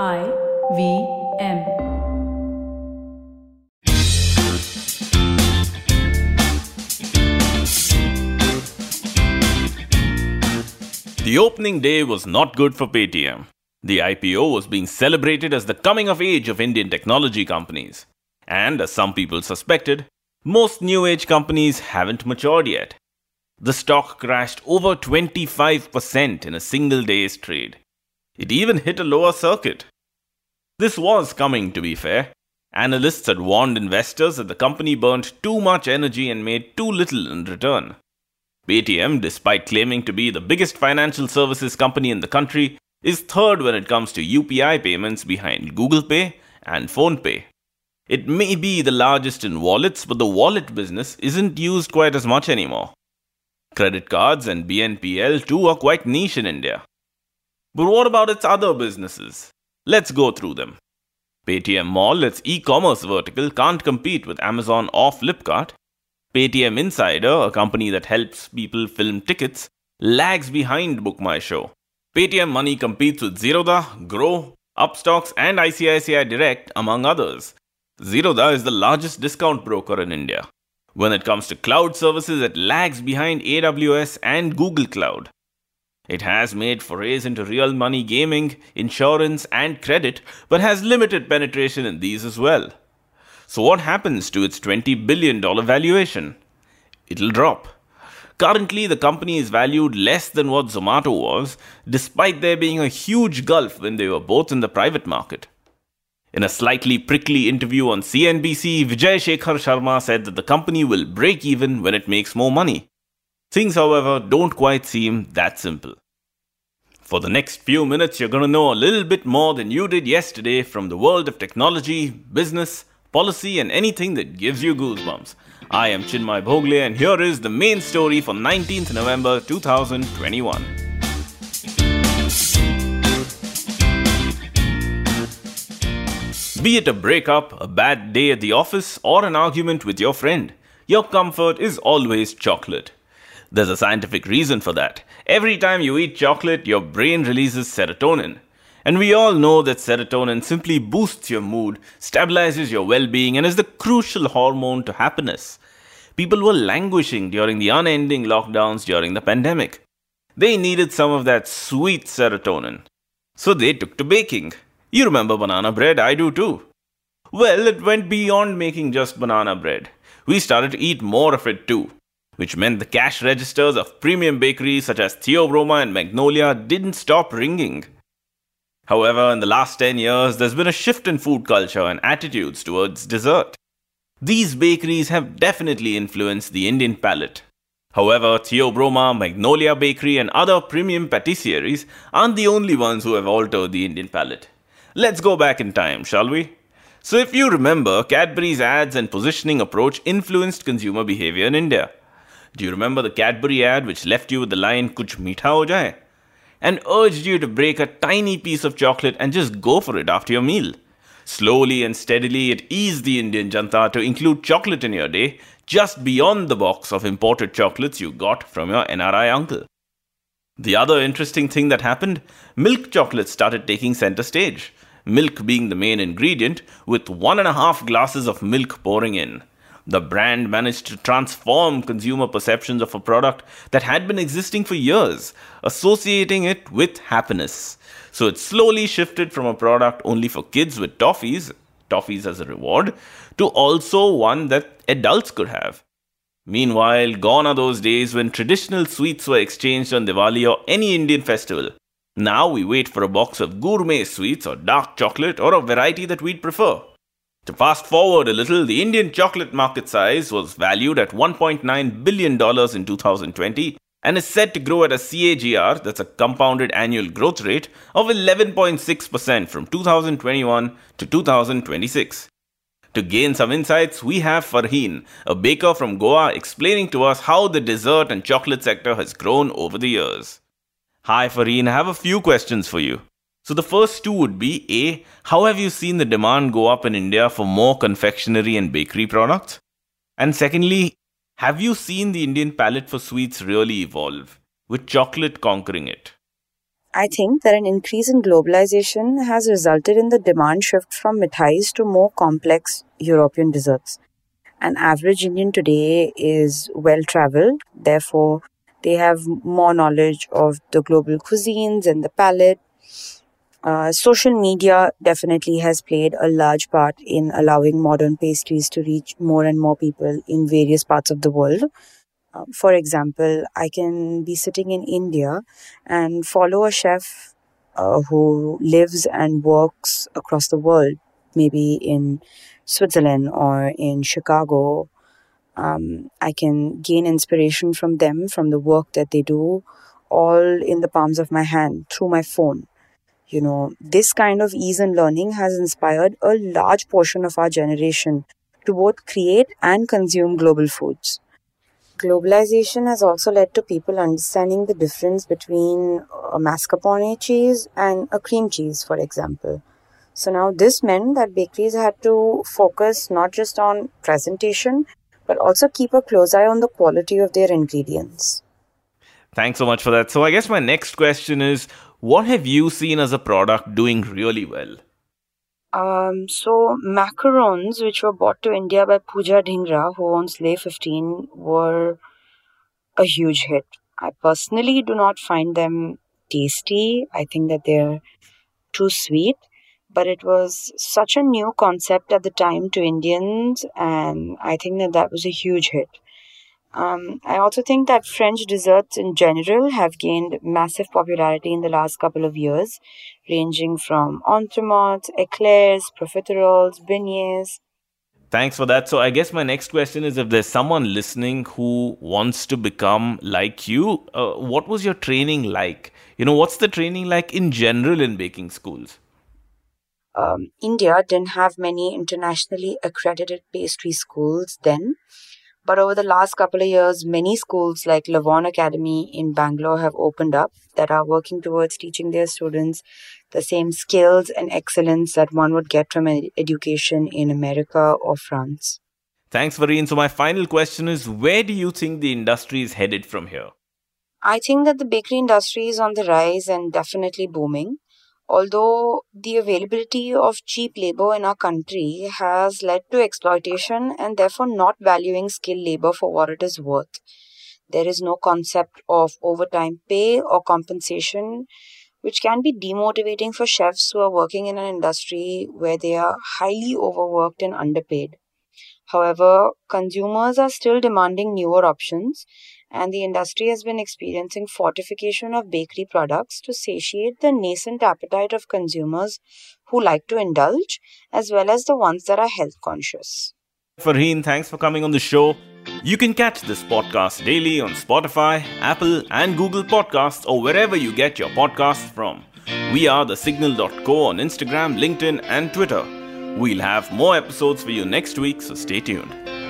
I V M. The opening day was not good for Paytm. The IPO was being celebrated as the coming of age of Indian technology companies. And as some people suspected, most new age companies haven't matured yet. The stock crashed over 25% in a single day's trade. It even hit a lower circuit. This was coming, to be fair. Analysts had warned investors that the company burned too much energy and made too little in return. Paytm, despite claiming to be the biggest financial services company in the country, is third when it comes to UPI payments behind Google Pay and PhonePe. It may be the largest in wallets, but the wallet business isn't used quite as much anymore. Credit cards and BNPL too are quite niche in India. But what about its other businesses? Let's go through them. Paytm Mall, its e commerce vertical, can't compete with Amazon or Flipkart. Paytm Insider, a company that helps people film tickets, lags behind BookMyShow. Paytm Money competes with Zerodha, Groww, Upstox, and ICICI Direct, among others. Zerodha is the largest discount broker in India. When it comes to cloud services, it lags behind AWS and Google Cloud. It has made forays into real money gaming, insurance, and credit, but has limited penetration in these as well. So, what happens to its $20 billion valuation? It'll drop. Currently, the company is valued less than what Zomato was, despite there being a huge gulf when they were both in the private market. In a slightly prickly interview on CNBC, Vijay Shekhar Sharma said that the company will break even when it makes more money. Things, however, don't quite seem that simple. For the next few minutes, you're going to know a little bit more than you did yesterday from the world of technology, business, policy, and anything that gives you goosebumps. I am Chinmay Bhogle, and here is the main story for 19th November 2021. Be it a breakup, a bad day at the office, or an argument with your friend, your comfort is always chocolate. There's a scientific reason for that. Every time you eat chocolate, your brain releases serotonin. And we all know that serotonin simply boosts your mood, stabilizes your well being, and is the crucial hormone to happiness. People were languishing during the unending lockdowns during the pandemic. They needed some of that sweet serotonin. So they took to baking. You remember banana bread, I do too. Well, it went beyond making just banana bread. We started to eat more of it too, which meant the cash registers of premium bakeries such as Theobroma and Magnolia didn't stop ringing. However, in the last 10 years, there's been a shift in food culture and attitudes towards dessert. These bakeries have definitely influenced the Indian palate. However, Theobroma, Magnolia Bakery, and other premium patisseries aren't the only ones who have altered the Indian palate. Let's go back in time, shall we? So, if you remember, Cadbury's ads and positioning approach influenced consumer behavior in India. Do you remember the Cadbury ad which left you with the line Kuch meetha ho jaye? And urged you to break a tiny piece of chocolate and just go for it after your meal. Slowly and steadily, it eased the Indian Janta to include chocolate in your day, just beyond the box of imported chocolates you got from your NRI uncle. The other interesting thing that happened milk chocolate started taking center stage milk being the main ingredient, with one and a half glasses of milk pouring in. The brand managed to transform consumer perceptions of a product that had been existing for years, associating it with happiness. So it slowly shifted from a product only for kids with toffees, toffees as a reward, to also one that adults could have. Meanwhile, gone are those days when traditional sweets were exchanged on Diwali or any Indian festival. Now we wait for a box of gourmet sweets or dark chocolate or a variety that we'd prefer. To fast forward a little, the Indian chocolate market size was valued at $1.9 billion in 2020 and is set to grow at a CAGR, that's a compounded annual growth rate, of 11.6% from 2021 to 2026. To gain some insights, we have Farheen, a baker from Goa, explaining to us how the dessert and chocolate sector has grown over the years. Hi, Farheen. I have a few questions for you. So, the first two would be A, how have you seen the demand go up in India for more confectionery and bakery products? And secondly, have you seen the Indian palate for sweets really evolve, with chocolate conquering it? I think that an increase in globalization has resulted in the demand shift from mithais to more complex European desserts. An average Indian today is well traveled, therefore, they have more knowledge of the global cuisines and the palate. Uh, social media definitely has played a large part in allowing modern pastries to reach more and more people in various parts of the world. Um, for example, I can be sitting in India and follow a chef uh, who lives and works across the world, maybe in Switzerland or in Chicago. Um, I can gain inspiration from them, from the work that they do, all in the palms of my hand through my phone. You know, this kind of ease in learning has inspired a large portion of our generation to both create and consume global foods. Globalization has also led to people understanding the difference between a mascarpone cheese and a cream cheese, for example. So now this meant that bakeries had to focus not just on presentation, but also keep a close eye on the quality of their ingredients. Thanks so much for that. So I guess my next question is what have you seen as a product doing really well? Um, so macarons, which were brought to India by Pooja Dhingra, who owns Le15, were a huge hit. I personally do not find them tasty. I think that they're too sweet, but it was such a new concept at the time to Indians, and I think that that was a huge hit. Um, I also think that French desserts in general have gained massive popularity in the last couple of years, ranging from entremets, eclairs, profiteroles, beignets. Thanks for that. So, I guess my next question is if there's someone listening who wants to become like you, uh, what was your training like? You know, what's the training like in general in baking schools? Um, India didn't have many internationally accredited pastry schools then. But over the last couple of years, many schools like Lavonne Academy in Bangalore have opened up that are working towards teaching their students the same skills and excellence that one would get from an education in America or France. Thanks, Farheen. So, my final question is where do you think the industry is headed from here? I think that the bakery industry is on the rise and definitely booming although the availability of cheap labor in our country has led to exploitation and therefore not valuing skilled labor for what it is worth. There is no concept of overtime pay or compensation, which can be demotivating for chefs who are working in an industry where they are highly overworked and underpaid. However, consumers are still demanding newer options and the industry has been experiencing fortification of bakery products to satiate the nascent appetite of consumers who like to indulge, as well as the ones that are health conscious. Farheen, thanks for coming on the show. You can catch this podcast daily on Spotify, Apple, and Google Podcasts, or wherever you get your podcasts from. We are the signal.co on Instagram, LinkedIn, and Twitter. We'll have more episodes for you next week, so stay tuned.